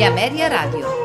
di Ameria Radio.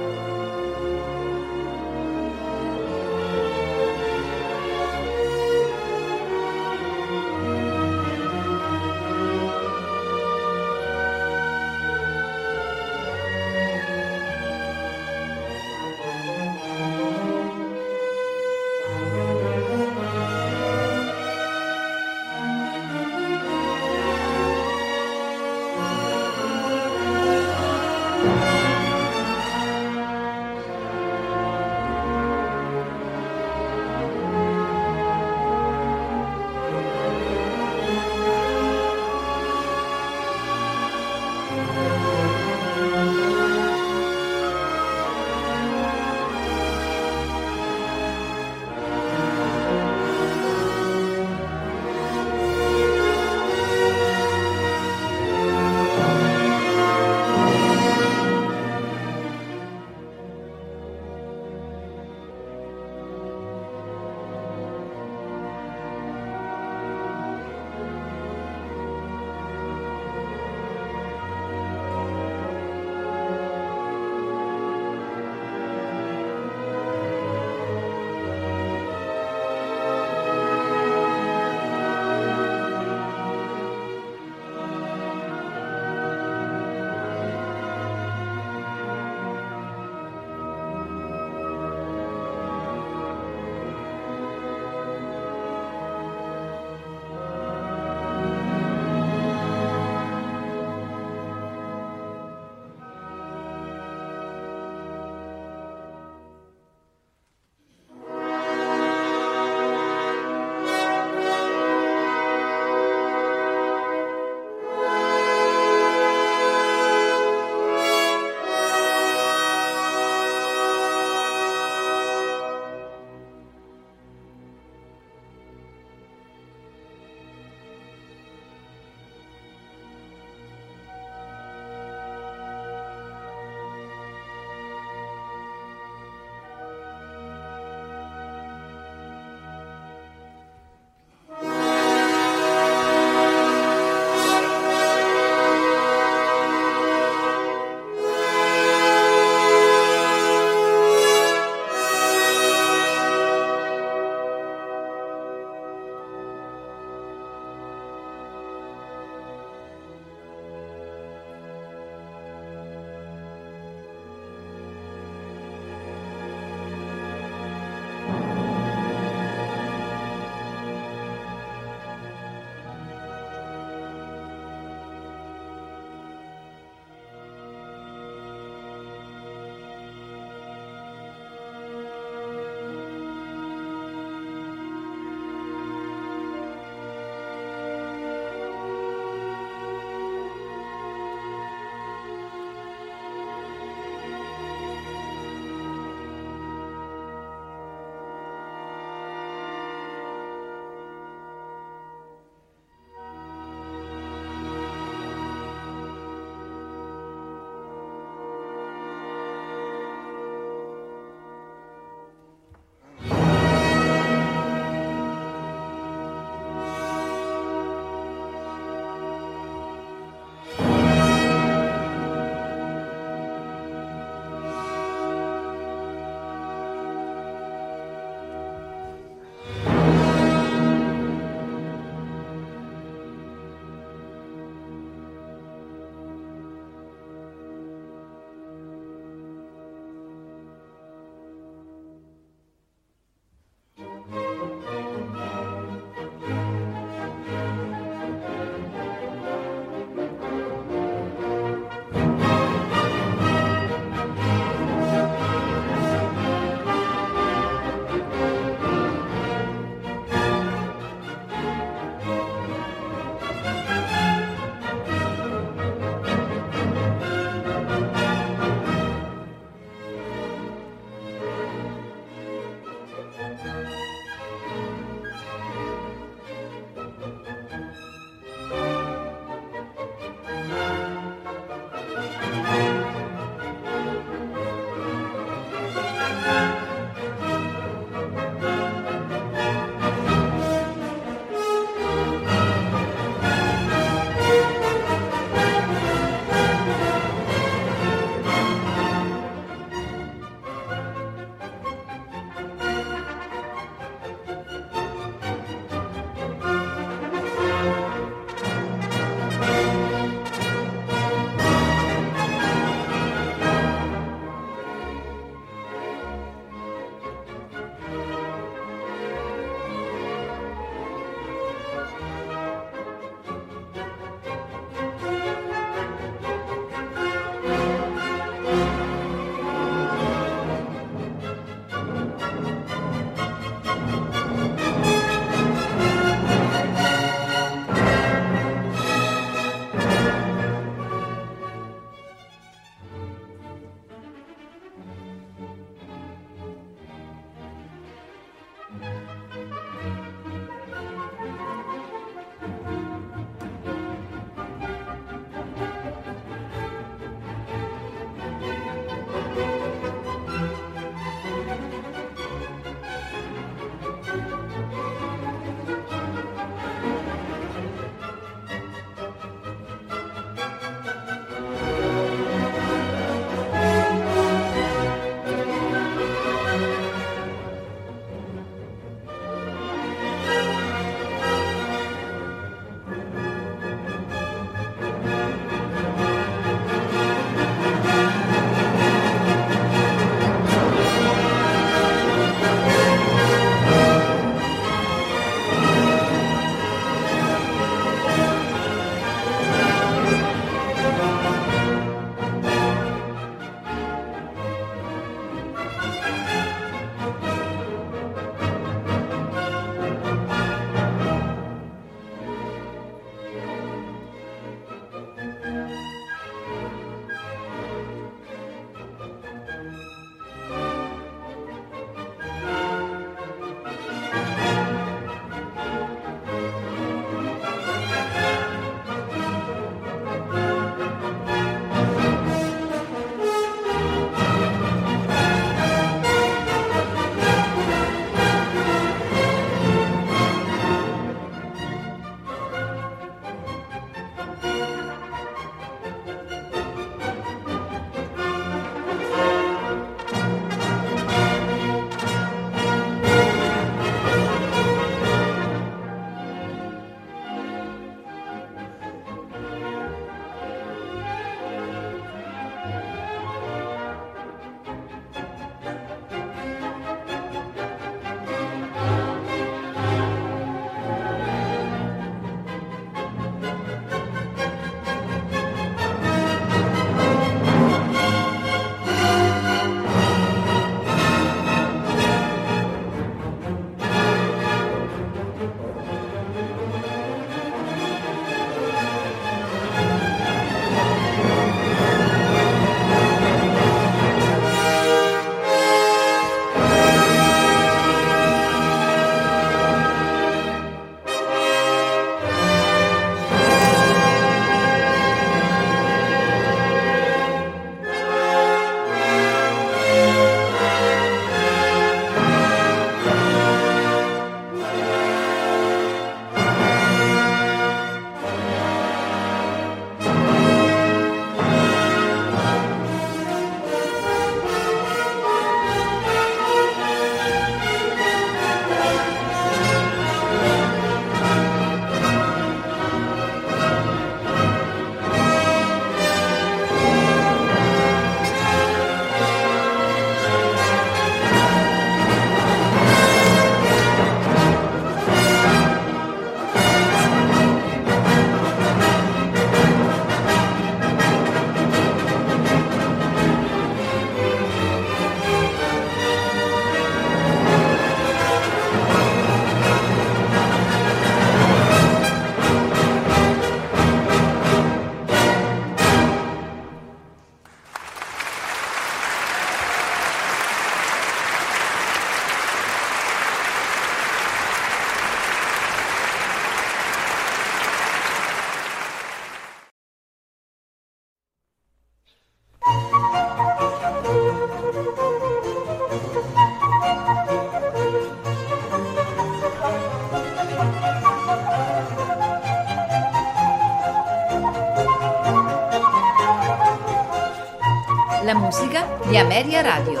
di Ameria Radio.